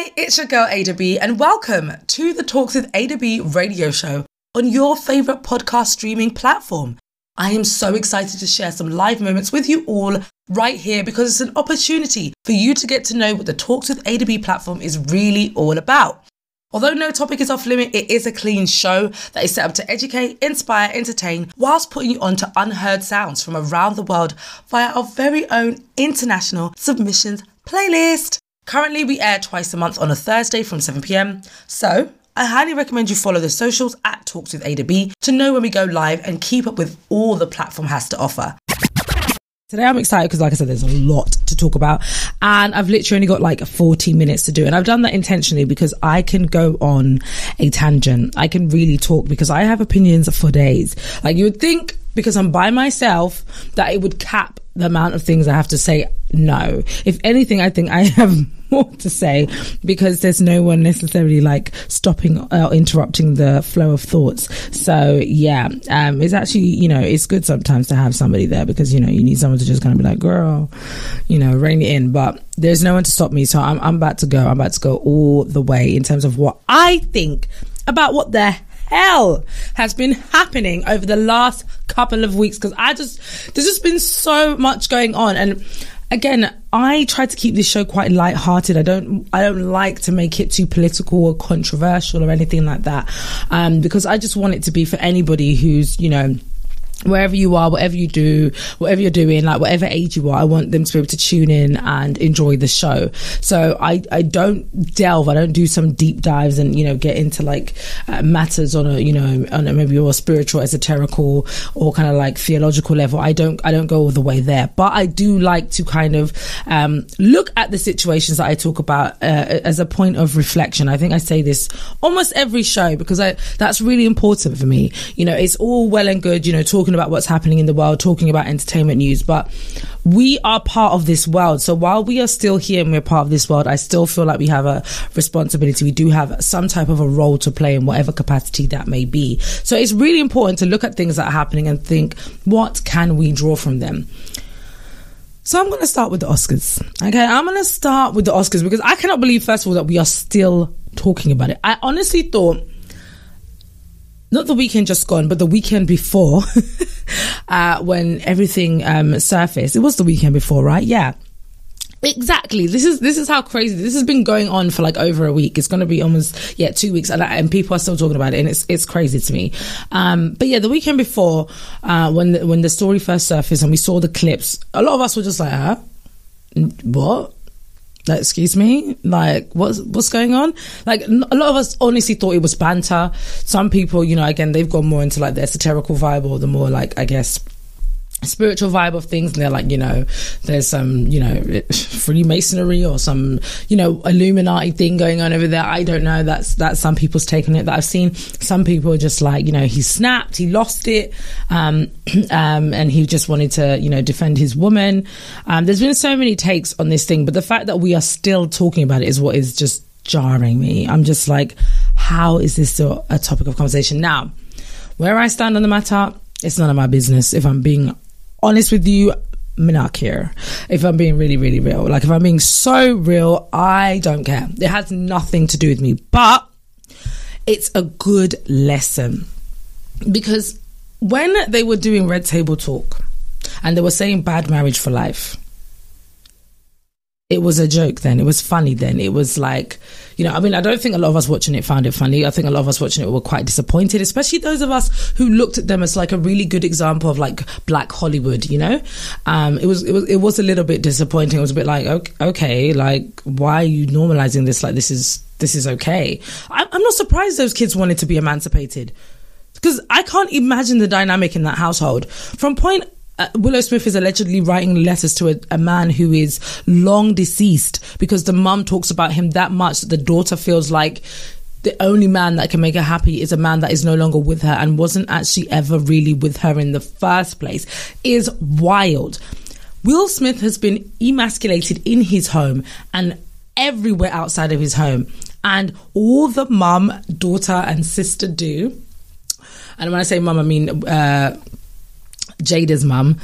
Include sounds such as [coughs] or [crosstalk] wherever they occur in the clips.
Hi, it's your girl Ada B, and welcome to the Talks with Ada B radio show on your favorite podcast streaming platform. I am so excited to share some live moments with you all right here because it's an opportunity for you to get to know what the Talks with Ada B platform is really all about. Although no topic is off limit, it is a clean show that is set up to educate, inspire, entertain, whilst putting you on to unheard sounds from around the world via our very own international submissions playlist. Currently, we air twice a month on a Thursday from 7 pm. So, I highly recommend you follow the socials at Talks with Ada B to know when we go live and keep up with all the platform has to offer. Today I'm excited because, like I said, there's a lot to talk about, and I've literally only got like 40 minutes to do, it. and I've done that intentionally because I can go on a tangent. I can really talk because I have opinions for days. Like you would think because I'm by myself that it would cap the amount of things I have to say. No. If anything, I think I [laughs] have more to say because there's no one necessarily like stopping or interrupting the flow of thoughts. So yeah, um, it's actually, you know, it's good sometimes to have somebody there because, you know, you need someone to just kind of be like, girl, you know, rein it in. But there's no one to stop me. So I'm, I'm about to go. I'm about to go all the way in terms of what I think about what the hell has been happening over the last couple of weeks because I just there's just been so much going on and again I try to keep this show quite light-hearted. I don't I don't like to make it too political or controversial or anything like that um, because I just want it to be for anybody who's you know wherever you are, whatever you do, whatever you're doing, like whatever age you are, I want them to be able to tune in and enjoy the show. So I, I don't delve, I don't do some deep dives and, you know, get into like uh, matters on a, you know, on a maybe more spiritual, esoterical or kind of like theological level. I don't, I don't go all the way there, but I do like to kind of, um, look at the situations that I talk about, uh, as a point of reflection. I think I say this almost every show because I, that's really important for me. You know, it's all well and good, you know, talking talking about what's happening in the world, talking about entertainment news, but we are part of this world. So while we are still here and we're part of this world, I still feel like we have a responsibility. We do have some type of a role to play in whatever capacity that may be. So it's really important to look at things that are happening and think, what can we draw from them? So I'm going to start with the Oscars. Okay, I'm going to start with the Oscars because I cannot believe, first of all, that we are still talking about it. I honestly thought not the weekend just gone, but the weekend before, [laughs] uh, when everything um, surfaced. It was the weekend before, right? Yeah. Exactly. This is this is how crazy this has been going on for like over a week. It's going to be almost yeah two weeks, and, and people are still talking about it, and it's it's crazy to me. Um, but yeah, the weekend before, uh, when the, when the story first surfaced and we saw the clips, a lot of us were just like, huh? What? Like excuse me? Like what's what's going on? Like a lot of us honestly thought it was banter. Some people you know again they've gone more into like the esoterical vibe or the more like i guess spiritual vibe of things and they're like you know there's some you know freemasonry or some you know illuminati thing going on over there. I don't know. That's that's some people's take on it. That i've seen some people are just like you know he snapped he lost it um, [clears throat] um, and he just wanted to you know defend his woman. Um, there's been so many takes on this thing but the fact that we are still talking about it is what is just jarring me. I'm just like how is this still a topic of conversation? Now where i stand on the matter it's none of my business if i'm being honest with you, I'm. If I'm being really, really real, like if I'm being so real, I don't care. It has nothing to do with me, but it's a good lesson because when they were doing Red Table Talk and they were saying bad marriage for life, it was a joke then. It was funny then. It was like, you know, I mean, I don't think a lot of us watching it found it funny. I think a lot of us watching it were quite disappointed, especially those of us who looked at them as like a really good example of like black Hollywood, you know? Um, it was, it was, it was a little bit disappointing. It was a bit like, okay, okay like, why are you normalizing this? Like, this is, this is okay. I, I'm not surprised those kids wanted to be emancipated because I can't imagine the dynamic in that household. From point uh, Willow Smith is allegedly writing letters to a, a, man who is long deceased because the mum talks about him that much that the daughter feels like the only man that can make her happy is a man that is no longer with her and wasn't actually ever really with her in the first place is wild. Will Smith has been emasculated in his home and everywhere outside of his home. And all the mum, daughter, and sister do, and when I say mum, I mean uh, Jada's mum,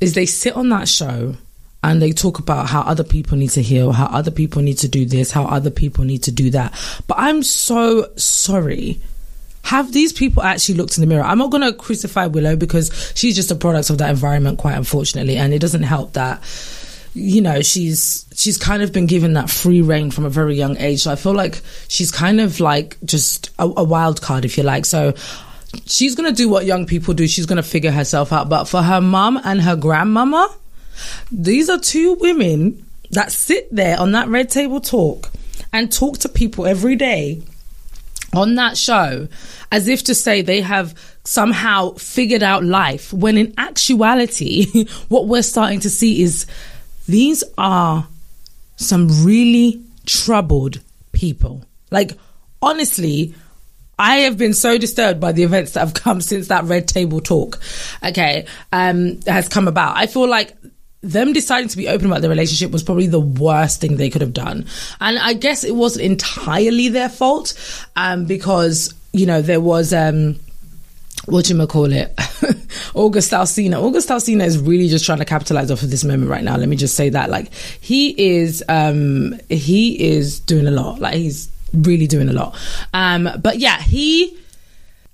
is they sit on that show and they talk about how other people need to heal, how other people need to do this, how other people need to do that. But I'm so sorry. Have these people actually looked in the mirror? I'm not going to crucify Willow because she's just a product of that environment, quite unfortunately, and it doesn't help that you know she's she's kind of been given that free reign from a very young age so i feel like she's kind of like just a, a wild card if you like so she's gonna do what young people do. She's gonna figure herself out. But for her mum and her grandmama these are two women that sit there on that red table talk and talk to people every day on that show as if to say they have somehow figured out life when in actuality [laughs] what we're starting to see is these are some really troubled people. Like honestly I have been so disturbed by the events that have come since that red table talk, okay, um, has come about. I feel like them deciding to be open about their relationship was probably the worst thing they could have done. And I guess it wasn't entirely their fault, um, because, you know, there was, um, what do you call it? [laughs] August Alsina. August Alsina is really just trying to capitalize off of this moment right now. Let me just say that. Like, he is, um, he is doing a lot. Like, he's really doing a lot. Um, but yeah, he,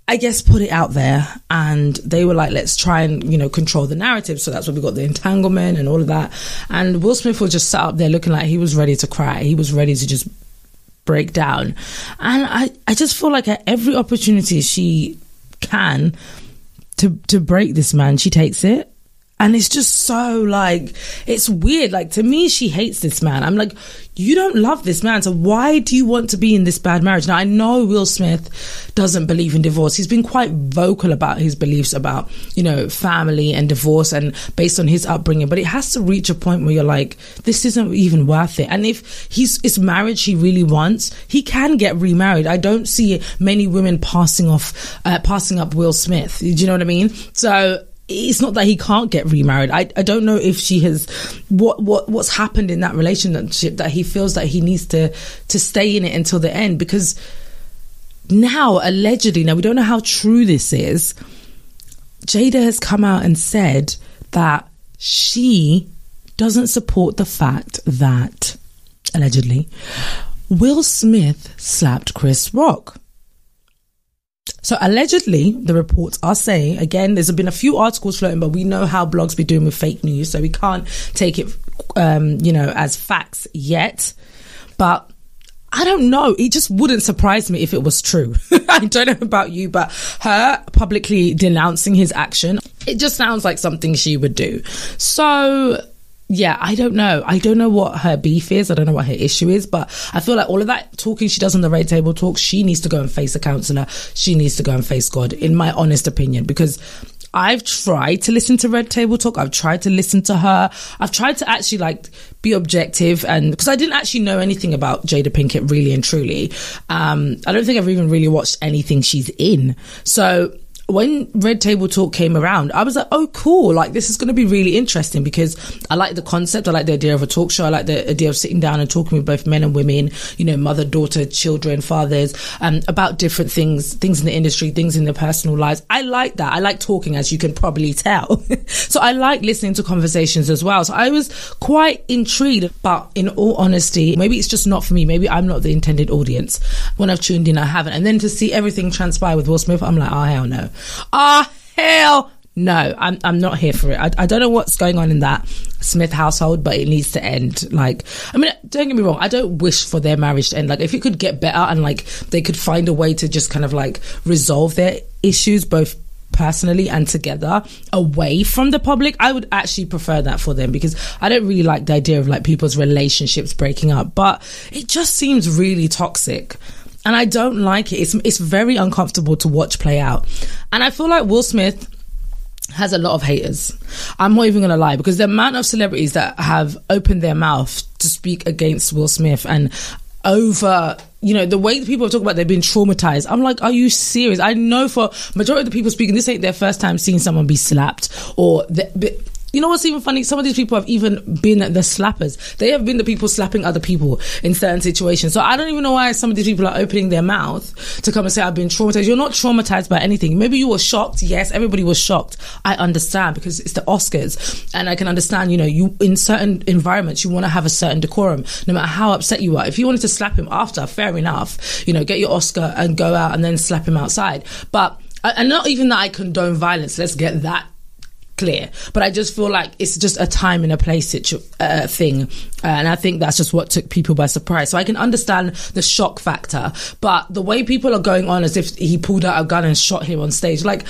I guess, put it out there and they were like, let's try and, you know, control the narrative. So that's why we got the entanglement and all of that. And Will Smith was just sat up there looking like he was ready to cry. He was ready to just break down. And I, I just feel like at every opportunity she can to, to break this man, she takes it. And it's just so like, it's weird. Like, to me, she hates this man. I'm like, you don't love this man. So why do you want to be in this bad marriage? Now, I know Will Smith doesn't believe in divorce. He's been quite vocal about his beliefs about, you know, family and divorce and based on his upbringing. But it has to reach a point where you're like, this isn't even worth it. And if he's, it's marriage he really wants, he can get remarried. I don't see many women passing off, uh, passing up Will Smith. Do you know what I mean? So, it's not that he can't get remarried. I, I don't know if she has what what what's happened in that relationship that he feels that he needs to to stay in it until the end because now allegedly now we don't know how true this is. Jada has come out and said that she doesn't support the fact that allegedly Will Smith slapped Chris Rock. So allegedly, the reports are saying again. There's been a few articles floating, but we know how blogs be doing with fake news, so we can't take it, um, you know, as facts yet. But I don't know. It just wouldn't surprise me if it was true. [laughs] I don't know about you, but her publicly denouncing his action, it just sounds like something she would do. So yeah, I don't know. I don't know what her beef is. I don't know what her issue is, but I feel like all of that talking she does on the red table talk, she needs to go and face a counselor. She needs to go and face God, in my honest opinion, because I've tried to listen to Red Table Talk. I've tried to listen to her. I've tried to actually like be objective and because I didn't actually know anything about Jada Pinkett really and truly. Um, I don't think I've even really watched anything she's in. So when Red Table Talk came around, I was like, oh, cool. Like, this is going to be really interesting because I like the concept. I like the idea of a talk show. I like the idea of sitting down and talking with both men and women, you know, mother, daughter, children, fathers, um, about different things, things in the industry, things in their personal lives. I like that. I like talking, as you can probably tell. [laughs] so I like listening to conversations as well. So I was quite intrigued, but in all honesty, maybe it's just not for me. Maybe I'm not the intended audience. When I've tuned in, I haven't. And then to see everything transpire with Will Smith, I'm like, oh, hell no. Ah, oh, hell no, I'm I'm not here for it. I, I don't know what's going on in that Smith household, but it needs to end. Like, I mean, don't get me wrong. I don't wish for their marriage to end. Like, if it could get better and like they could find a way to just kind of like resolve their issues, both personally and together away from the public i would actually prefer that for them because i don't really like the idea of like people's relationships breaking up but it just seems really toxic and I don't like it. It's it's very uncomfortable to watch play out, and I feel like Will Smith has a lot of haters. I'm not even gonna lie because the amount of celebrities that have opened their mouth to speak against Will Smith and over you know the way people talk about they've been traumatized i'm like are you serious i know for majority of the people speaking this ain't their first time seeing someone be slapped or the, You know what's even funny? Some of these people have even been the slappers. They have been the people slapping other people in certain situations. So I don't even know why some of these people are opening their mouth to come and say, I've been traumatized. You're not traumatized by anything. Maybe you were shocked. Yes, everybody was shocked. I understand because it's the Oscars. And I can understand, you know, you in certain environments, you want to have a certain decorum, no matter how upset you are. If you wanted to slap him after, fair enough. You know, get your Oscar and go out and then slap him outside. But and not even that I condone violence. Let's get that clear. But I just feel like it's just a time and a place situ- uh, thing, uh, and I think that's just what took people by surprise. So I can understand the shock factor, but the way people are going on as if he pulled out a gun and shot him on stage, like.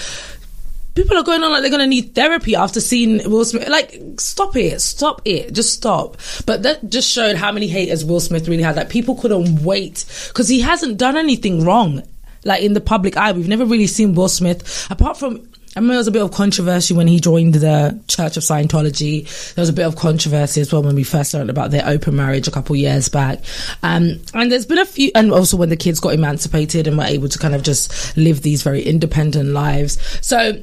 People are going on like they're going to need therapy after seeing Will Smith. Like, stop it, stop it, just stop. But that just showed how many haters Will Smith really had. Like, people couldn't wait because he hasn't done anything wrong like in the public eye. We've never really seen Will Smith, apart from I remember there was a bit of controversy when he joined the Church of Scientology. There was a bit of controversy as well when we first learned about their open marriage a couple years back. Um, and there's been a few, and also when the kids got emancipated and were able to kind of just live these very independent lives. So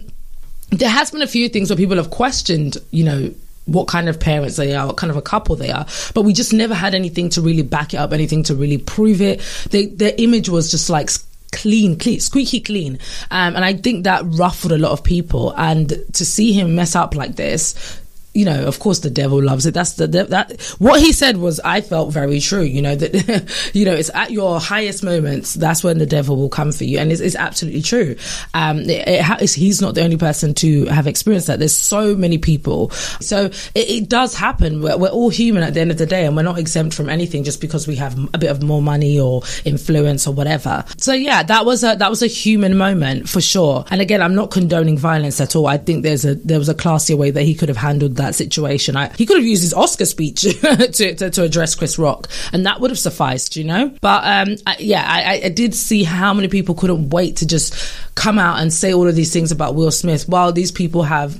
there has been a few things where people have questioned, you know, what kind of parents they are, what kind of a couple they are. But we just never had anything to really back it up, anything to really prove it. They, their image was just like clean, clean, squeaky clean. Um, and I think that ruffled a lot of people. And to see him mess up like this, you know, of course, the devil loves it. That's the that what he said was I felt very true. You know that [laughs] you know it's at your highest moments that's when the devil will come for you, and it's, it's absolutely true. Um, it, it he's not the only person to have experienced that. There's so many people, so it, it does happen. We're, we're, all human at the end of the day, and we're not exempt from anything just because we have a bit of more money or influence or whatever. So yeah, that was a that was a human moment for sure. And again, I'm not condoning violence at all. I think there's a there was a classier way that he could have handled that that situation. I, he could have used his Oscar speech [laughs] to, to, to, address Chris Rock, and that would have sufficed, you know. But um, I, yeah, I, I did see how many people couldn't wait to just come out and say all of these things about Will Smith, while these people have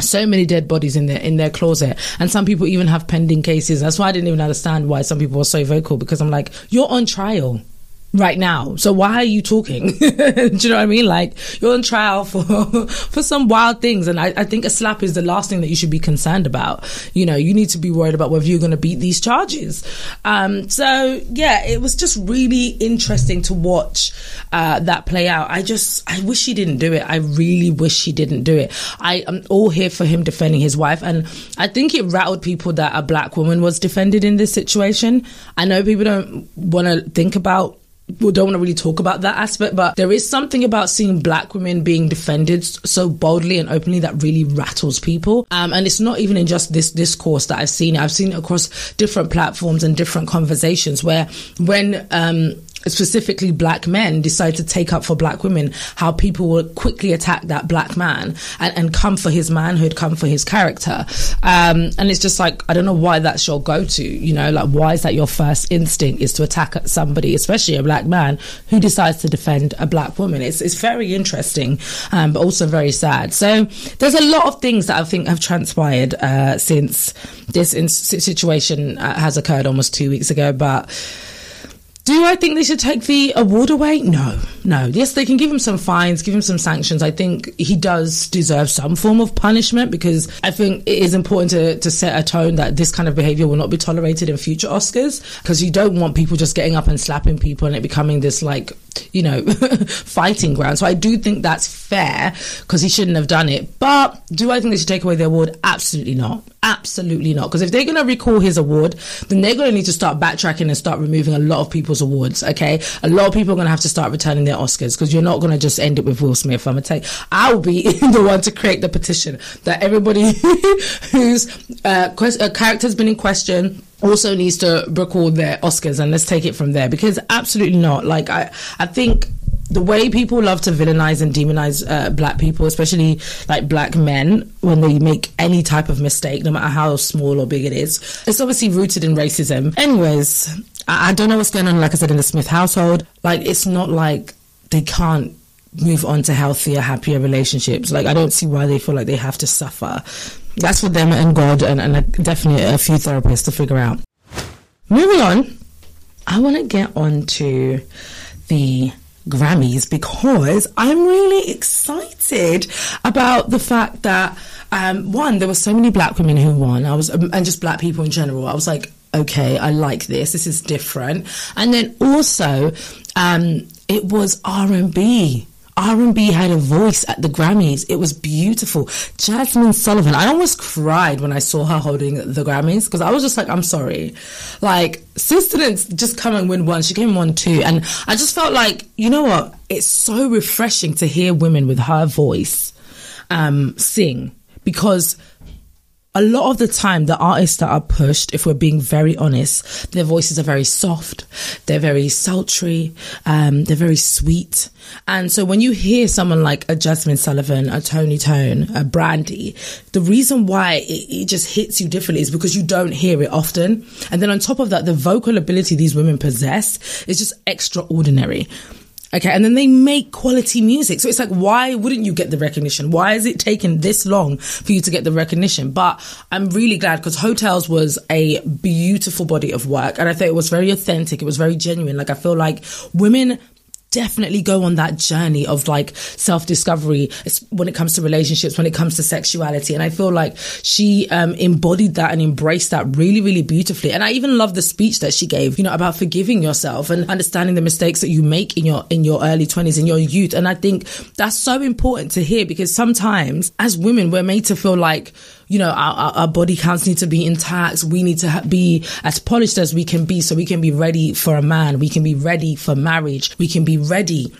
so many dead bodies in their in their closet and some people even have pending cases that's why i didn't even understand why some people were so vocal because i'm like you're on trial right now. So why are you talking? [laughs] Do you know what I mean? Like you're on trial for [laughs] for some wild things, and I, I, think a slap is the last thing that you should be concerned about. You know, you need to be worried about whether you're going to beat these charges. Um, so yeah, it was just really interesting to watch uh, that play out. I just I wish he didn't do it. I really wish he didn't do it. I am all here for him defending his wife, and I think it rattled people that a black woman was defended in this situation. I know people don't want to think about we don't want to really talk about that aspect, but there is something about seeing black women being defended so boldly and openly that really rattles people. Um, and it's not even in just this discourse that I've seen. I've seen it across different platforms and different conversations where when um, specifically black men decide to take up for black women, how people will quickly attack that black man and, and come for his manhood, come for his character. Um, and it's just like, I don't know why that's your go to, you know, like why is that your first instinct is to attack somebody, especially a black man who decides to defend a black woman? It's, it's very interesting, um, but also very sad. So there's a lot of things that I think have transpired uh, since this in- situation uh, has occurred almost two weeks ago, but do I think they should take the award away? No, no. Yes, they can give him some fines, give him some sanctions. I think he does deserve some form of punishment because I think it is important to, to set a tone that this kind of behavior will not be tolerated in future Oscars because you don't want people just getting up and slapping people and it becoming this like, you know, [laughs] fighting ground. So I do think that's fair because he shouldn't have done it. But do I think they should take away the award? Absolutely not. Absolutely not. Because if they're going to recall his award, then they're going to need to start backtracking and start removing a lot of people's awards. Okay. A lot of people are going to have to start returning their Oscars because you're not going to just end it with Will Smith. I'm tell you, I'll be [laughs] the one to create the petition that everybody [laughs] whose uh, quest- character has been in question also needs to record their Oscars and let's take it from there because absolutely not. Like I, I think the way people love to villainize and demonize uh, black people, especially like black men, when they make any type of mistake, no matter how small or big it is, it's obviously rooted in racism. Anyways, I, I don't know what's going on, like I said, in the Smith household. Like, it's not like they can't move on to healthier, happier relationships. Like, I don't see why they feel like they have to suffer. That's for them and God, and, and definitely a few therapists to figure out. Moving on, I want to get on to the Grammys because I'm really excited about the fact that um, one, there were so many black women who won. I was, um, and just black people in general. I was like, okay, I like this. This is different. And then also, um, it was R and B. R&B had a voice at the Grammys. It was beautiful. Jazmine Sullivan, I almost cried when I saw her holding the Grammys because I was just like, I'm sorry. Like, sis didn't just come and win one. She came and won two. And I just felt like, you know what? It's so refreshing to hear women with her voice um, sing because a lot of the time, the artists that are pushed, if we're being very honest, their voices are very soft, they're very sultry, um, they're very sweet. And so when you hear someone like a Jazmine Sullivan, a Toni Tone, a Brandy, the reason why it, it just hits you differently is because you don't hear it often. And then on top of that, the vocal ability these women possess is just extraordinary. Okay. And then they make quality music. So it's like, why wouldn't you get the recognition? Why is it taken this long for you to get the recognition? But I'm really glad because Heaux Tales was a beautiful body of work. And I thought it was very authentic. It was very genuine. Like I feel like women definitely go on that journey of like self discovery when it comes to relationships, when it comes to sexuality. And I feel like she um, embodied that and embraced that really, really beautifully. And I even love the speech that she gave, you know, about forgiving yourself and understanding the mistakes that you make in your in your early 20s, in your youth. And I think that's so important to hear because sometimes as women, we're made to feel like, you know, our, our body counts need to be intact. We need to ha- be as polished as we can be so we can be ready for a man. We can be ready for marriage. We can be ready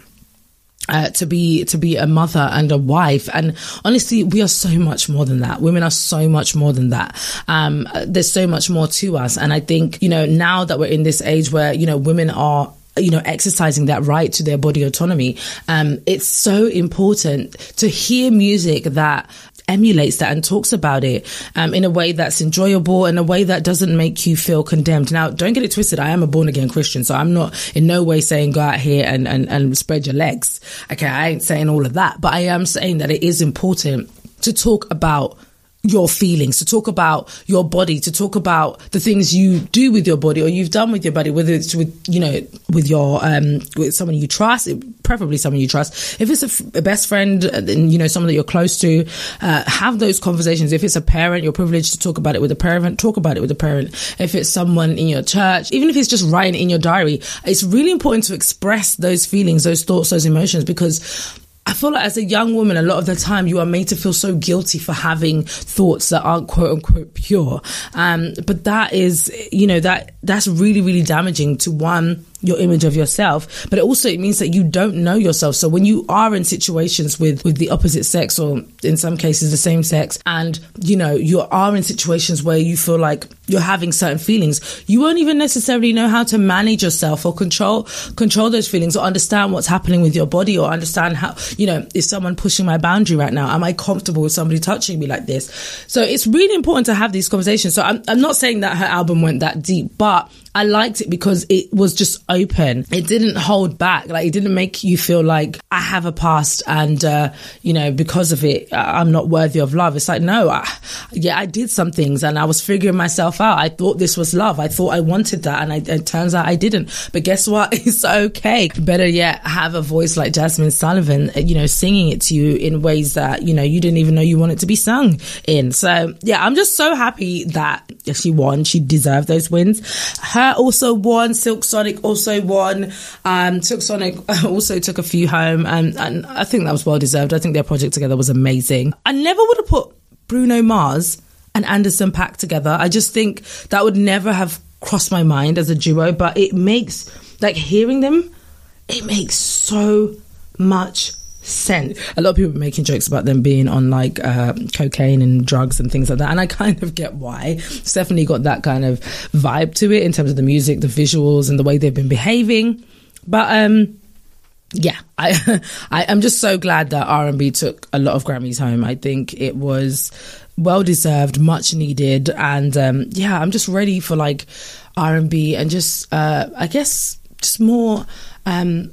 uh, to be to be a mother and a wife and honestly we are so much more than that women are so much more than that um, there's so much more to us and i think you know now that we're in this age where you know women are you know exercising that right to their body autonomy um, it's so important to hear music that emulates that and talks about it um, in a way that's enjoyable, in a way that doesn't make you feel condemned. Now, don't get it twisted. I am a born again Christian, so I'm not in no way saying go out here and, and, and spread your legs. Okay, I ain't saying all of that, but I am saying that it is important to talk about your feelings, to talk about your body, to talk about the things you do with your body or you've done with your body, whether it's with, you know, with your, um, with someone you trust, preferably someone you trust. If it's a, f- a best friend, uh, then, you know, someone that you're close to, uh, have those conversations. If it's a parent, you're privileged to talk about it with a parent, talk about it with a parent. If it's someone in your church, even if it's just writing in your diary, it's really important to express those feelings, those thoughts, those emotions, because I feel like as a young woman, a lot of the time you are made to feel so guilty for having thoughts that aren't quote unquote pure. Um, but that is, you know, that that's really, really damaging to one your image of yourself but it also it means that you don't know yourself. So when you are in situations with with the opposite sex or in some cases the same sex and you know you are in situations where you feel like you're having certain feelings you won't even necessarily know how to manage yourself or control control those feelings or understand what's happening with your body or understand how you know is someone pushing my boundary right now? Am i comfortable with somebody touching me like this? So it's really important to have these conversations. So i'm, I'm not saying that her album went that deep but I liked it because it was just open. It didn't hold back. Like it didn't make you feel like I have a past and, uh, you know, because of it, I'm not worthy of love. It's like, no, I, yeah, I did some things and I was figuring myself out. I thought this was love. I thought I wanted that. And I, it turns out I didn't. But guess what? [laughs] It's okay. Better yet, have a voice like Jazmine Sullivan, you know, singing it to you in ways that, you know, you didn't even know you wanted to be sung in. So yeah, I'm just so happy that she won. She deserved those wins. Her her also won. Silk Sonic also won. Um, Silk Sonic [laughs] also took a few home, and, and I think that was well deserved. I think their project together was amazing. I never would have put Bruno Mars and Anderson .Paak together. I just think that would never have crossed my mind as a duo, but it makes like hearing them, it makes so much sense. A lot of people making jokes about them being on like uh, cocaine and drugs and things like that, and I [laughs] kind of get why. It's definitely got that kind of vibe to it in terms of the music, the visuals, and the way they've been behaving. But um, yeah, I, [laughs] I am just so glad that R and B took a lot of Grammys home. I think it was well deserved, much needed, and um, yeah, I'm just ready for like R and B and just uh, I guess just more. Um,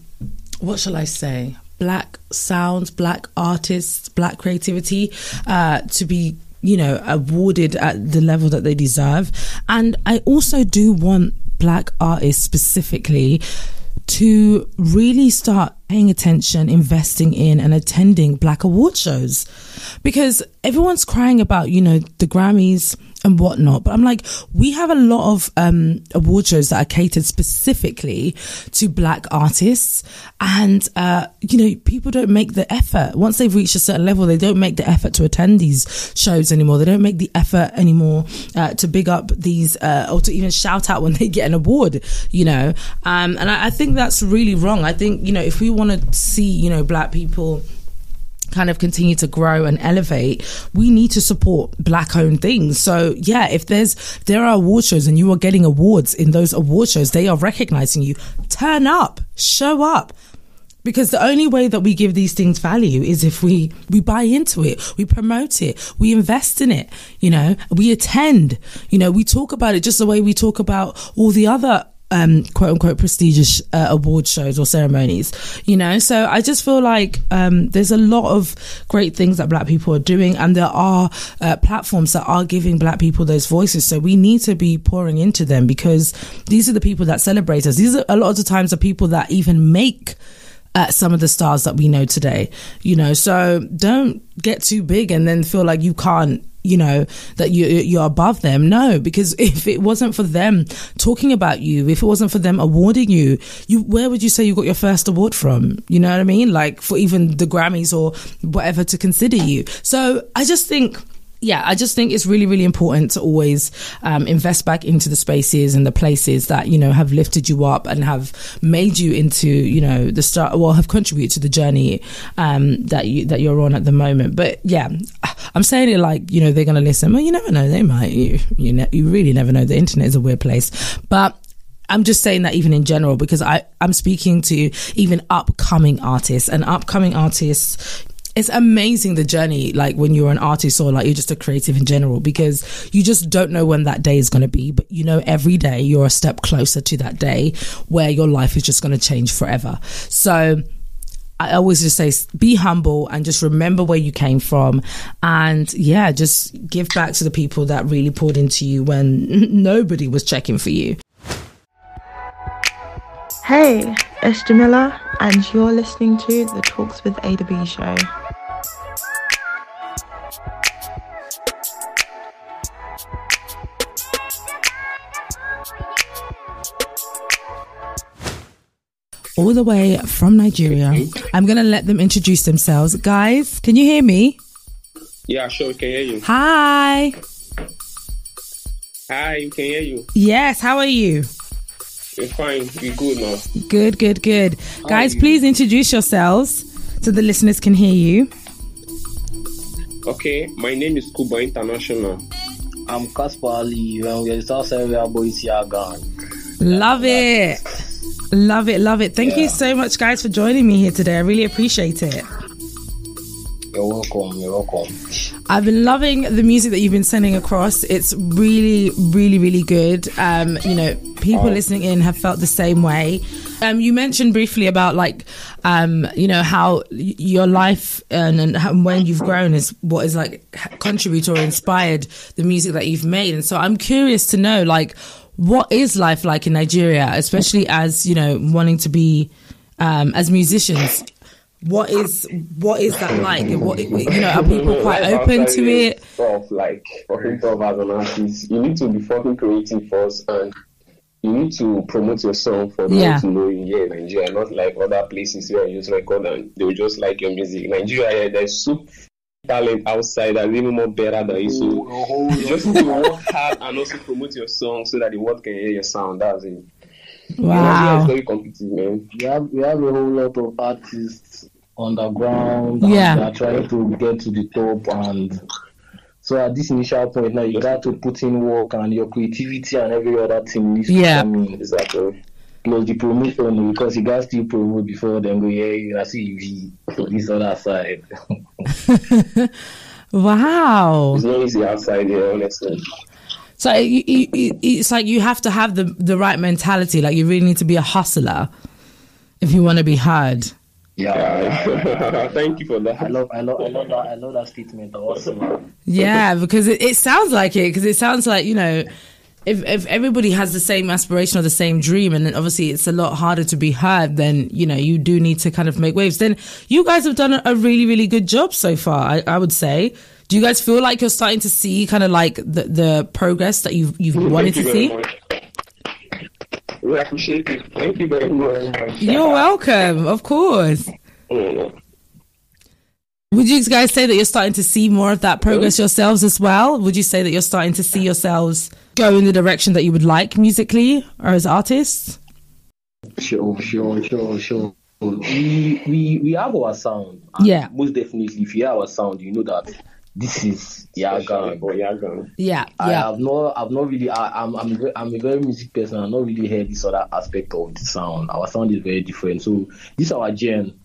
what shall I say? Black sounds, black artists, black creativity uh, to be you know awarded at the level that they deserve and i also do want black artists specifically to really start paying attention, investing in, and attending Black award shows. Because everyone's crying about, you know, the Grammys and whatnot. But I'm like, we have a lot of um, award shows that are catered specifically to black artists. And, uh, you know, people don't make the effort. Once they've reached a certain level, they don't make the effort to attend these shows anymore. They don't make the effort anymore uh, to big up these uh, or to even shout out when [laughs] they get an award, you know. Um, and I, I think that's really wrong. I think, you know, if we want to see, you know, black people kind of continue to grow and elevate, we need to support black owned things. So yeah, if there's there are award shows and you are getting awards in those award shows, they are recognizing you. Turn up, show up. Because the only way that we give these things value is if we we buy into it, we promote it, we invest in it, you know, we attend, you know, we talk about it just the way we talk about all the other um, quote unquote prestigious uh, award shows or ceremonies, you know. So I just feel like um, there's a lot of great things that Black people are doing, and there are uh, platforms that are giving Black people those voices. So we need to be pouring into them because these are the people that celebrate us. These are a lot of the times the people that even make. Uh, some of the stars that we know today, you know, so don't get too big and then feel like you can't you know that you you're above them. No because [laughs] if it wasn't for them talking about you if it wasn't for them awarding you you where would you say you got your first award from? You know what i mean? Like for even the grammys or whatever to consider you. So i just think yeah, I just think it's really, really important to always um, invest back into the spaces and the places that you know have lifted you up and have made you into you know the start, well, have contributed to the journey um, that you that you're on at the moment. But yeah, I'm saying it like you know they're going to listen. Well, you never know; they might. You you, ne- you really never know. The internet is a weird place, but I'm just saying that even in general because I I'm speaking to even upcoming artists and upcoming artists it's amazing the journey like when you're an artist or like you're just a creative in general because you just don't know when that day is going to be but you know every day you're a step closer to that day where your life is just going to change forever so I always just say be humble and just remember where you came from and yeah just give back to the people that really poured into you when [laughs] nobody was checking for you Hey, it's Jamila, and you're listening to the Talks with B show. All the way from Nigeria. I'm going to let them introduce themselves. Guys, can you hear me? Yeah, sure, we can hear you. Hi. Hi, we can hear you. Yes, how are you? We're fine. We're good now. Good, good, good. Guys, please introduce yourselves so the listeners can hear you. Okay, my name is Kuba International. I'm Caspar Ali, and we're South Area Boys Yagan. Love it. Love it, love it. Thank you so much, guys, for joining me here today. I really appreciate it. You're welcome. You're welcome. I've been loving the music that you've been sending across. It's really, really, really good. Um, you know, people listening in have felt the same way. Um, you mentioned briefly about like, um, you know, how your life and, and how, when you've grown is what is like contributed or inspired the music that you've made. And so I'm curious to know, like, what is life like in Nigeria, especially as you know, wanting to be um, as musicians. What is what is that like? And What you know, are [laughs] people quite open to it? Tough, like tough as an artist. You need to be fucking creative first, and you need to promote your song for them Yeah. to know you here in Nigeria, not like other places where you just record and they will just like your music. Nigeria, yeah, there's so talent outside that's even more better than you. So oh, oh, oh, you just need to work hard and also promote your song so that the world can hear your sound. That's it. Nigeria Wow. is very competitive, man. We have we have a whole lot of artists underground. Yeah. And they are trying to get to the top, and so at this initial point now, you got to put in work, and your creativity and every other thing needs Yeah. to come in. Exactly. Plus the promotion because you guys still promote before then go yeah you see you this other side. [laughs] Wow. It's not easy outside here, honestly. So you, you, you- it's like you have to have the the right mentality. Like you really need to be a hustler if you want to be heard. Yeah. Yeah. [laughs] Thank you for that. I love, I love, I love that. I love that statement. Awesome. Yeah, because it, it sounds like it. Because it sounds like you know, if if everybody has the same aspiration or the same dream, and then obviously it's a lot harder to be heard, then you know you do need to kind of make waves. Then you guys have done a, really really good job so far. I, I would say. Do you guys feel like you're starting to see kind of like the the progress that you've you've wanted to you see? very much. We appreciate it. Thank you very very much. You're welcome, of course. Mm. Would you guys say that you're starting to see more of that progress yourselves as well? Would you say that you're starting to see yourselves go in the direction that you would like musically or as artists? Sure, sure, sure, sure. We we we have our sound. Yeah. Most definitely, if you hear our sound, you know that this is Yaga. But Yagan. Yeah, I yeah. have not, I've not really, I, I'm, I'm, I'm a very music person. I've not really heard this other aspect of the sound. Our sound is very different. So this is our gen.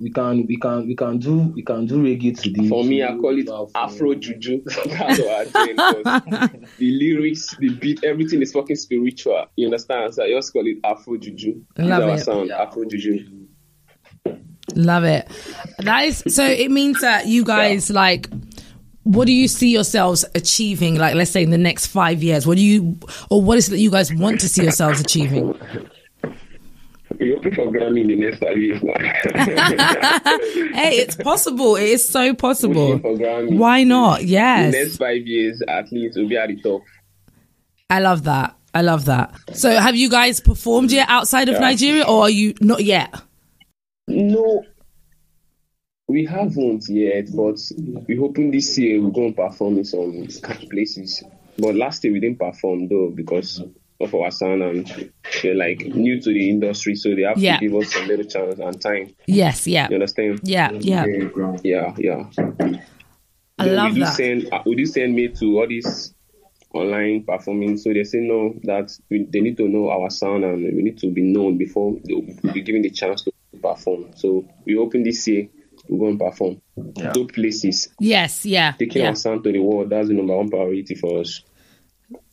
We can, we can, we can do, we can do reggae today. For me, I call it Afro. Afro Juju. [laughs] That's what I think. 'cause [laughs] The lyrics, the beat, everything is fucking spiritual. You understand? So I just call it Afro Juju. Love is our it. sound, Afro Juju. Love it. That is so it means that you guys like what do you see yourselves achieving like let's say in the next 5 years? What do you or what is it that you guys want to see yourselves achieving? We're hoping for Grammy in the next five years now. [laughs] hey, it's possible. It is so possible. Hoping for Grammy. Why not? The Yes. next five years, at least, we'll be at the top. I love that. I love that. So, have you guys performed yet outside of Yeah. Nigeria, or are you not yet? No, we haven't yet, but we're hoping this year we're going to perform in some places. But last year we didn't perform though because of our sound and they're like new to the industry, so they have Yeah. to give us a little chance and time. Yes. Yeah. You understand? Yeah. Yeah. Yeah, yeah. I Then love we do that. Send, uh, we do send me to all these online performing, so they say no that we, they need to know our sound and we need to be known before they'll be given the chance to perform. So we open this year, we go and perform. Yeah. Two places, Yes. Yeah. taking Yeah. our sound to the world. That's the number one priority for us.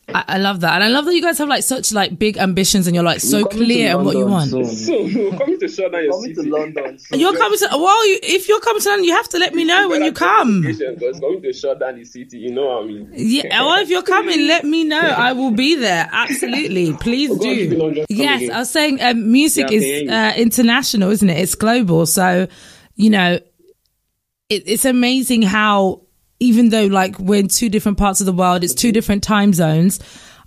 I, I love that, and I love that you guys have like such like big ambitions, and you're like so We're clear on what you want. [laughs] London soon. So we're coming to shut down your Coming city. to London. soon. You're coming to well, you, if you're coming to London, you have to let me know when you come. Because going to shut down the city, you know what I mean. Yeah, [laughs] well, if you're coming, let me know. [laughs] I will be there. Absolutely, please We're going to keep it do. Yes, coming. I was saying um, music Yeah, I can hear is uh, international, isn't it? It's global. So, you know, it, it's amazing how even though like we're in two different parts of the world, it's two different time zones.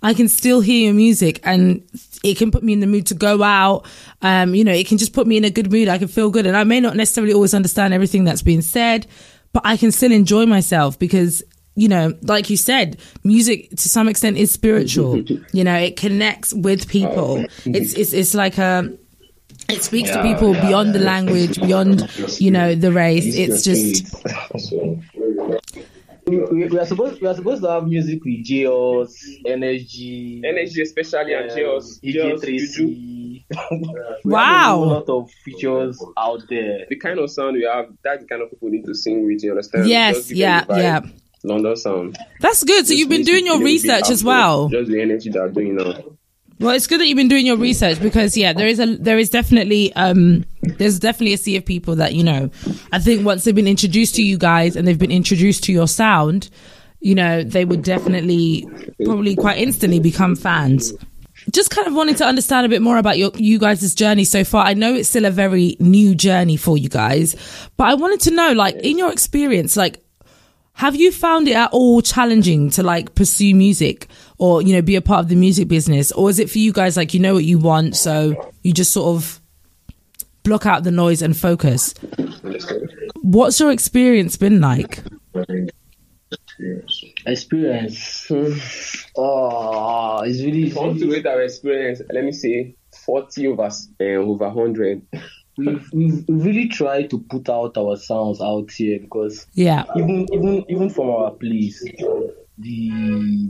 I can still hear your music and it can put me in the mood to go out. Um, you know, it can just put me in a good mood. I can feel good. And I may not necessarily always understand everything that's being said, but I can still enjoy myself because, you know, like you said, music to some extent is spiritual. [laughs] you know, it connects with people. It's, it's, it's like a, it speaks to people beyond the language, beyond, you know, the race. It's just, [laughs] We, we, we are supposed we are supposed to have music with Geos, Energy, energy, especially and Geos, EJ Geos, Juju. Tracy. [laughs] We Wow. have a lot of features out there. the kind of sound we have, that the kind of people need to sing with, you understand? Yes, yeah, them the vibe. yeah. London sound. that's good. So Just you've been doing your a little bit research as well. Just the energy they're doing now. Well, it's good that you've been doing your research because yeah, there is a there is definitely um there's definitely a sea of people that you know. I think once they've been introduced to you guys and they've been introduced to your sound, you know, they would definitely probably quite instantly become fans. Just kind of wanting to understand a bit more about your you guys' journey so far. I know it's still a very new journey for you guys, but I wanted to know, like, in your experience, like, have you found it at all challenging to like pursue music or you know be a part of the music business or is it for you guys like you know what you want so you just sort of block out the noise and focus what's your experience been like Experience. Oh, it's really. If I want to rate our experience, let me say 40 over, uh, over 100. We've, we've really tried to put out our sounds out here because yeah even even even from our place, the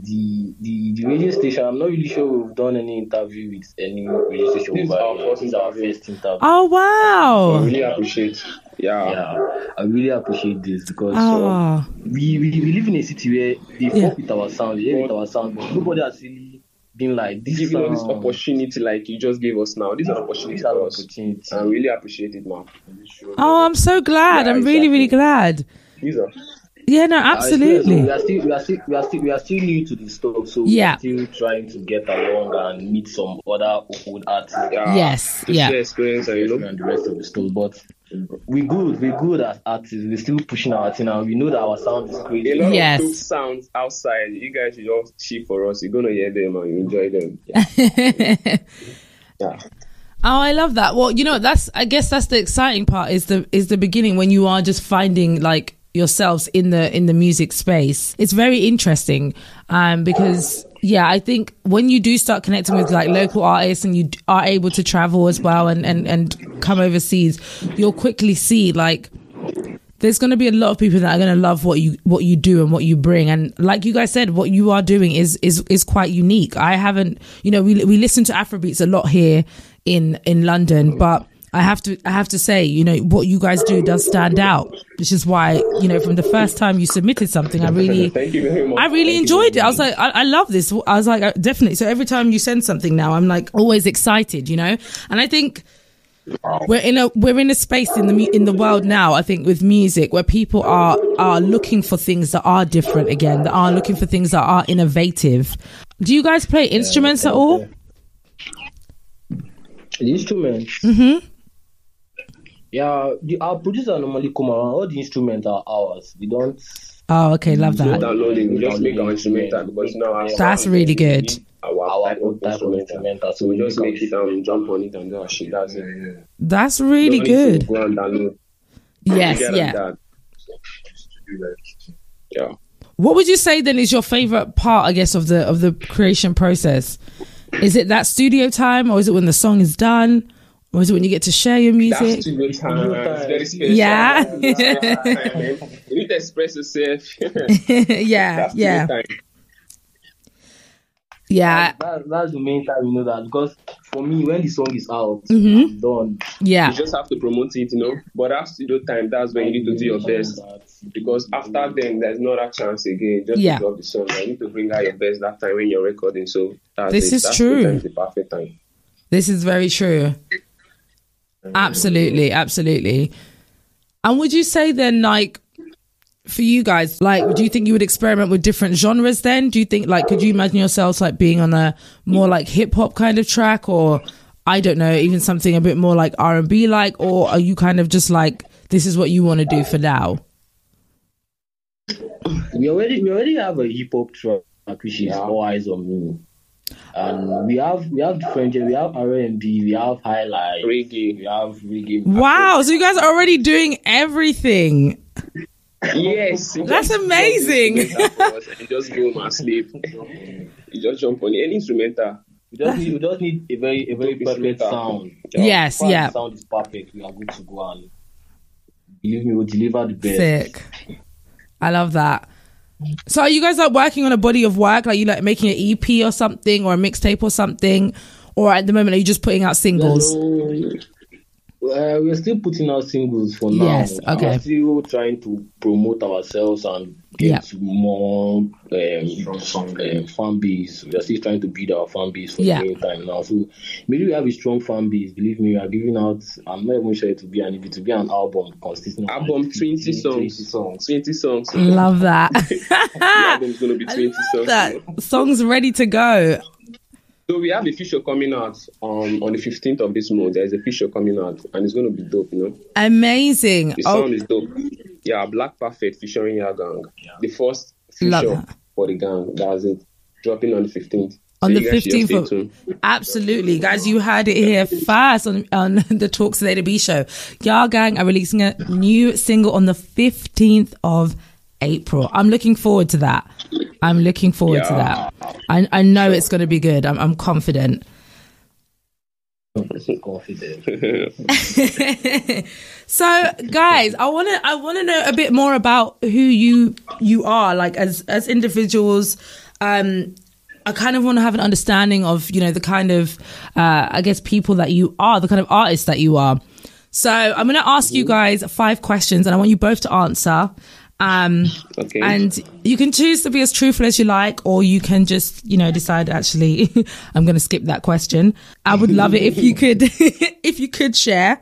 the the the radio station. I'm not really sure we've done any interview with any radio station This is over our here. first This is our interview. first interview. oh wow! I really appreciate. Yeah. Yeah, I really appreciate this because oh we, we we live in a city where they Yeah. fuck with our sound, they hear with our sound, but nobody has really been like this. Giving us this opportunity like you just gave us now. This is an opportunity This is an for us. opportunity. I really appreciate it, man. oh i'm so glad Yeah, i'm really really glad These are Yeah, no, Our experience, absolutely. We are still, we are still, we are still, we are still new to the stuff, so Yeah. we are still trying to get along and meet some other old artists. Yeah, Yes, to yeah. share experience and you know. and the rest of the stuff. But we good, we good as artists. We're still pushing our thing, and we know that our sound is A crazy. lot Yes. of sounds outside. You guys should just cheap for us. You're gonna hear them and you enjoy them. [laughs] Yeah. Oh, I love that. Well, you know, that's I guess that's the exciting part is the is the beginning when you are just finding like yourselves in the in the music space. It's very interesting um because yeah, I think when you do start connecting with like local artists and you are able to travel as well and and and come overseas, you'll quickly see like there's going to be a lot of people that are going to love what you what you do and what you bring and like you guys said what you are doing is is is quite unique i haven't you know we we listen to afrobeats a lot here in in london but i have to i have to say you know what you guys do does stand out which is why you know from the first time you submitted something i really Thank you very much. I really Thank enjoyed it. I was like, I, I love this. I was like, I- definitely. So every time you send something now, I'm like always excited, you know. And I think we're in a we're in a space in the in the world now. I think with music where people are are looking for things that are different again, that are looking for things that are innovative. Do you guys play instruments at all? Instruments. Mm-hmm. Yeah, the, our producer normally come around. All the instruments are ours. We don't. Oh, okay, love that. downloading. We just make our instrumental because now our That's really good. our, Our type own of type of instrumental. instrumental. So we just make it and jump on it and do our shit. That's it. That's really Don't need to good. Go and download. Yes, yeah. Yeah. What would you say then is your favorite part, I guess, of the of the creation process? Is it that studio time, or is it when the song is done, or is it when you get to share your That's music? too good time. It's very special. Yeah. That's time, man. You need to express yourself. [laughs] [laughs] yeah, That's yeah, time. yeah, That, that's the main time you know that because for me when the song is out, Mhm. I'm done. yeah. You just have to promote it, you know. But that studio time, that's when you need to do your best. Because after then, there's not a chance again. Just Yeah. to drop the song. You need to bring out your best that time when you're recording. So that's This it. is That's true. The, time, the perfect time. This is very true. Absolutely, absolutely. And would you say then, like, for you guys, like, do you think you would experiment with different genres then? Do you think, like, could you imagine yourselves, like, being on a more, like, hip hop kind of track or, I don't know, even something a bit more, like, R&B like, or are you kind of just like, this is what you want to do for now? We already we already have a hip hop track which is Yeah. All Eyes on Me. And we have we have different we have R and B, we have highlife, Reggae. we have reggae. Wow. So you guys are already doing everything. Yes. [laughs] That's just amazing. instrumental for us and just go home and sleep. you just jump on. Any instrumental. You just need we just need a very a very Dope perfect instrumental. sound. Yes, Once yeah. Sound is perfect. We are good to go and believe me, we'll deliver the best. Sick. I love that. So are you guys like working on a body of work? Like you like making an EP or something or a mixtape or something? Or at the moment are you just putting out singles? So, uh, we're still putting out singles for now. Yes, okay. We're still trying to promote ourselves and get Yeah. more um, um, fan base. We're still trying to build our fan base for Yeah. the meantime now. So maybe we have a strong fan base. Believe me, we are giving out. I'm not even sure it will be an it will be an album consisting of Album like 20 20 songs. songs. 20 songs. Love that. [laughs] the album's going to be 20 songs. that. Songs ready to go. So we have a feature coming out um, on the 15th of this month. There's a feature coming out and it's going to be dope, you know. Amazing. The Oh, sound is dope. Yeah, Black Perfect featuring your gang. The first Love feature for the gang. That's it. Dropping on the 15th. On So the you guys should just 15th of- tuned. Absolutely, guys. You heard it here first on, on [laughs] the Talks with A to B show. Yar Gang are releasing a new single on the 15th of April. I'm looking forward to that. I'm looking forward to that. I, I know it's going to be good. I'm, I'm confident. Confident. [laughs] so guys i want to i want to know a bit more about who you you are like as as individuals um i kind of want to have an understanding of you know the kind of uh i guess people that you are the kind of artists that you are so i'm going to ask you guys five questions and i want you both to answer um Okay. and you can choose to be as truthful as you like, or you can just, you know, decide actually, [laughs] I'm going to skip that question. I would love it if you could, [laughs] if you could share.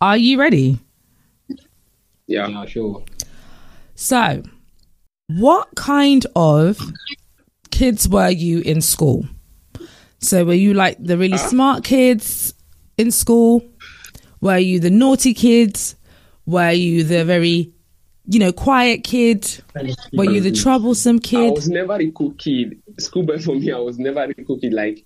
Are you ready? yeah. yeah, sure. So, what kind of kids were you in school? So, were you like the really smart kids in school? Were you the naughty kids? Were you the very, you know, quiet kid? Were you the troublesome kid? I was never a cool kid. Schoolboy for me, I was never a cool kid. Like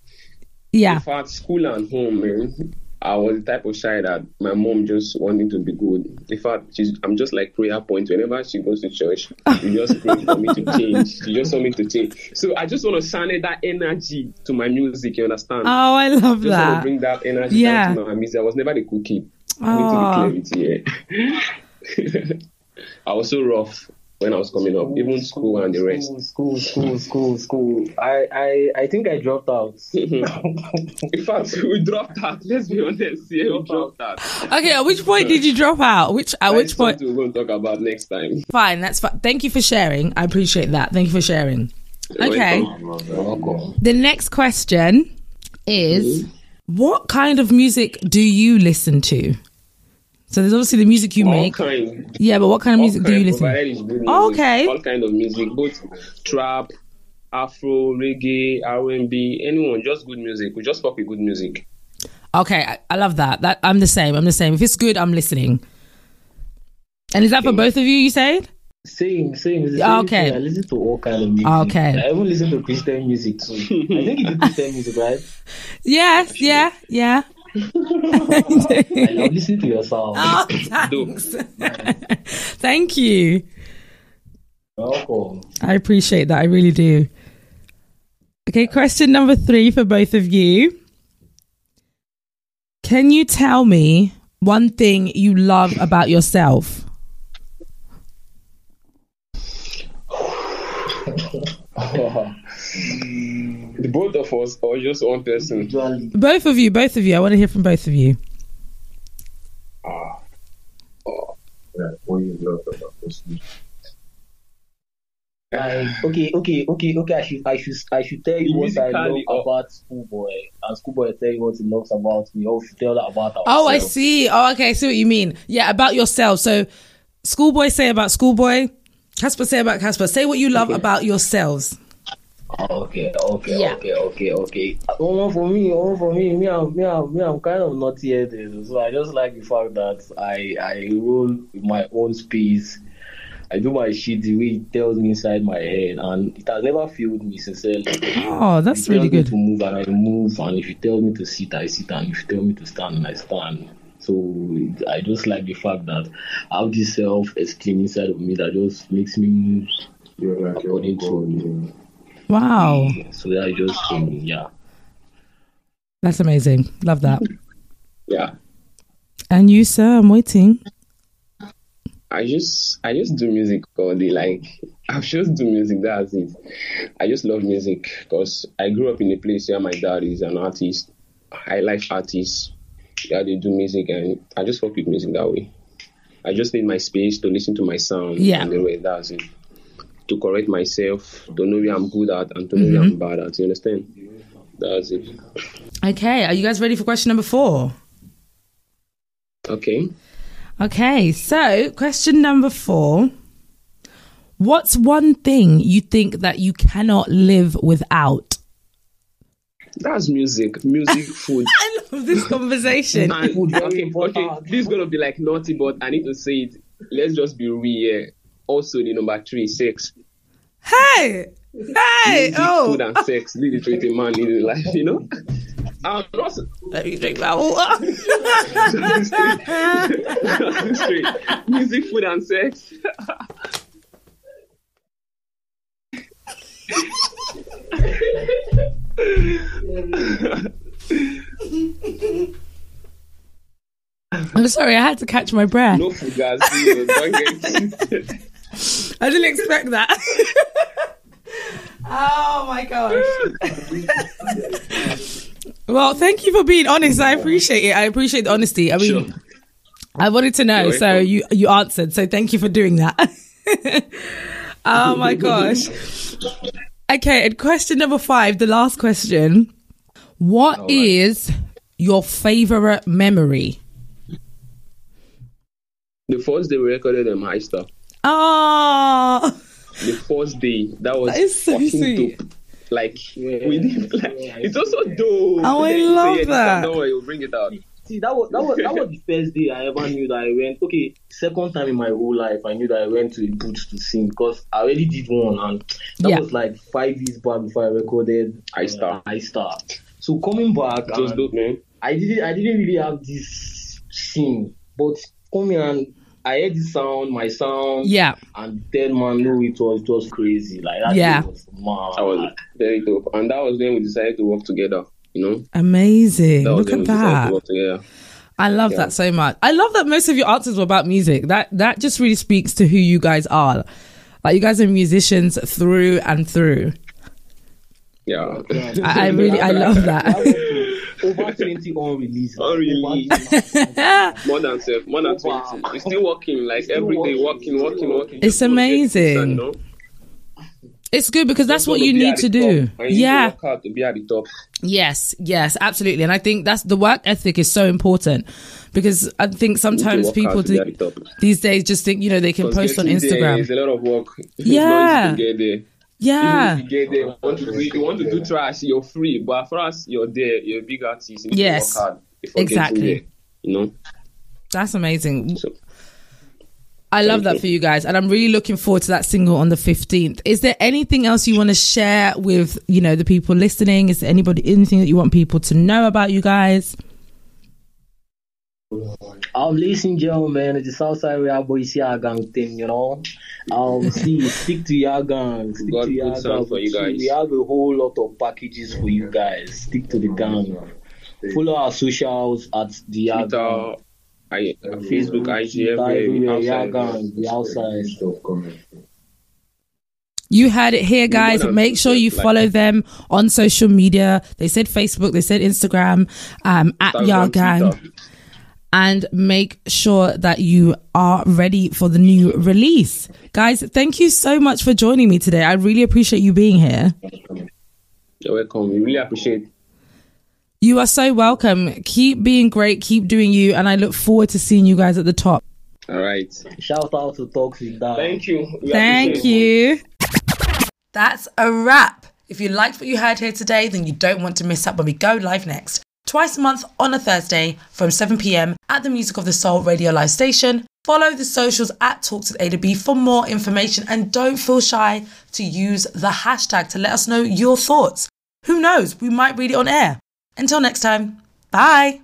Yeah. in fact, school and home, man. I was the type of shy that my mom just wanted to be good. In fact, she's, I'm just like prayer point. Whenever she goes to church, she just [laughs] pray for me to change. She just want me to change. So I just want to channel that energy to my music. You understand? Oh, I love just want to that. bring that energy Yeah. to my music. I was never the cool kid. Oh. I need to be oh. clear with you. yeah. [laughs] I was so rough when I was coming up, even school and the rest. School, school, school, school. I, I, I think I dropped out. [laughs] In fact, we dropped out. Let's be honest. Yeah, we dropped out. Okay, at which point did you drop out? Which at which That's point? we're going to talk about next time. Fine, that's fine. Thank you for sharing. I appreciate that. Thank you for sharing. Okay. Welcome. The next question is mm-hmm. what kind of music do you listen to? So there's obviously the music you All make. kind. Yeah, but what kind of all music do you listen to? provided it's good music. Oh, okay. All kind of music, both trap, Afro, reggae, R&B, anyone, just good music. We just fuck with good music. Okay, I, I love that. That I'm the same. I'm the same. If it's good, I'm listening. And is that for both of you? You said? Same, same. It's the same okay. thing. I listen to all kind of music. Okay. I even listen to Christian music too. I think it's Christian music, right? [laughs] Yes. Yeah. Yeah. I love listening to your sound. Oh, ah, [coughs] thanks. [laughs] Thank you. Welcome. I appreciate that. I really do. Okay, question number three for both of you. Can you tell me one thing you love about yourself? [laughs] [laughs] The both of us, or just one person? Both of you, both of you. I want to hear from both of you. Ah. Ah. I, okay, okay, okay, okay. I should, I should, I should tell you what I love Musically, or- about Schoolboy, and Schoolboy tell you what he loves about me. Or should tell that about ourselves. Oh, I see. Oh, okay. I see what you mean. Yeah, about yourself. So, schoolboy say about schoolboy. Casper say about Casper. Say what you love about yourselves. Oh, okay, okay, Yeah. okay, okay, okay. One for me, one for me, me, I'm, me, I'm, me, I'm kind of naughty headed, so I just like the fact that I, I roll with my own space. I do my shit the way it tells me inside my head, and it has never failed me sincerely. [clears throat] Oh, that's If you really tell me good. to move and I move, and if you tell me to sit, I sit, and if you tell me to stand, I stand. So I just like the fact that I have this self-esteem inside of me that just makes me move according to. Wow, So that just um, yeah. that's amazing. Love that. Yeah. And you, sir, I'm waiting. I just I just do music all day. Like [laughs] I just do music. That's it. I just love music because I grew up in a place where my dad is an artist, high life artist. Yeah, they do music, and I just work with music that way. I just need my space to listen to my sound. Yeah. And the way that's it. To correct myself, to know where I'm good at, and to know where I'm mm-hmm. bad at. You understand? That's it. Okay, are you guys ready for question number four? Okay. Okay, so question number four. What's one thing you think that you cannot live without? That's music. Music, [laughs] food. I love this conversation. And, Food very okay, okay, this is gonna be like naughty, but I need to say it. Let's just be real. Here. Also, the number three, sex. Hey, hey, Music, oh, food, and sex. Lead it with a man in life, you know. I'm not let me drink that water. [laughs] [laughs] Music, food, and sex. I'm sorry, I had to catch my breath. No fugazi. Don't get [laughs] [laughs] I didn't expect that. [laughs] oh my gosh. [laughs] well, thank you for being honest. I appreciate it. I appreciate the honesty. I mean, Sure. I wanted to know, You're so welcome. you you answered. So thank you for doing that. oh my gosh. Okay, and question number five, the last question. What is your favorite memory? The first day we recorded um, them high stuff. Oh, The first day, that was That is so fucking sweet. dope. Like we did, [laughs] like it's also dope. Oh, I So, love yeah, that. Don't we'll bring it out. See, that was that was that was the first day I ever knew that I went. Okay, second time in my whole life I knew that I went to a booth to sing because I already did one, and that Yeah. was like five years back before I recorded I uh, Star. I Star. So coming back, It was and dope, man. I didn't I didn't really have this sing, but coming and I heard the sound, my sound, yeah. and then man, no, it was it was crazy. Like that Yeah. was mad. That was very dope, and that was when we decided to work together. You know, Amazing. that Look at that. to work together. I love Yeah. that so much. I love that most of your answers were about music. That that just really speaks to who you guys are. Like you guys are musicians through and through. Yeah. I, I really I love that. [laughs] over 20 unreleased. Unreleased. Over- [laughs] more than self, more than Wow. twenty. It's still working, like Still every day, working, working, working, working. It's Just to get this amazing. done. It's good because that's what you be need to do. you need Yeah. work hard to be at the top. Yes, yes, absolutely. And I think that's the work ethic is so important because I think You need to sometimes people hard to be do, the these days just think, you know, they can post on getting there Instagram. is a lot of work. [laughs] It's Yeah. Not easy to get there. Yeah. Even if you get there, you want to do, you want to do trash, you're free. But for us, you're there, you're a big artist. You need Yes. to work hard Exactly. there. You know? That's amazing. So, I love that you. for you guys, and I'm really looking forward to that single on the 15th. Is there anything else you want to share with you know the people listening? Is there anybody anything that you want people to know about you guys? Um, ladies and gentlemen, it's the Southside Real Boys Yard Gang thing, you know. Um, [laughs] see, stick to your gang. Stick got to your good gang. for you guys. We have a whole lot of packages for you guys. Stick to the gang. Follow our socials at the Yard Twitter, Gang. I, Facebook, IG, Twitter, everywhere. everywhere, outside. Gang, the outside. You heard it here, guys. Make sure you follow them on social media. They said Facebook, they said Instagram, um, at Instagram, Yar Gang, Twitter. And make sure that you are ready for the new release, guys. Thank you so much for joining me today. I really appreciate you being here. You're welcome. We really appreciate. You are so welcome. Keep being great. Keep doing you. And I look forward to seeing you guys at the top. All right. Shout out to Toxic Dad. Thank you. We Thank appreciate it. you. That's a wrap. If you liked what you heard here today, then you don't want to miss out when we go live next. Twice a month on a Thursday from 7 pm at the Music of the Soul radio live station. Follow the socials at Talks with A to B for more information and don't feel shy to use the hashtag to let us know your thoughts. Who knows? We might read it on air. Until next time, bye.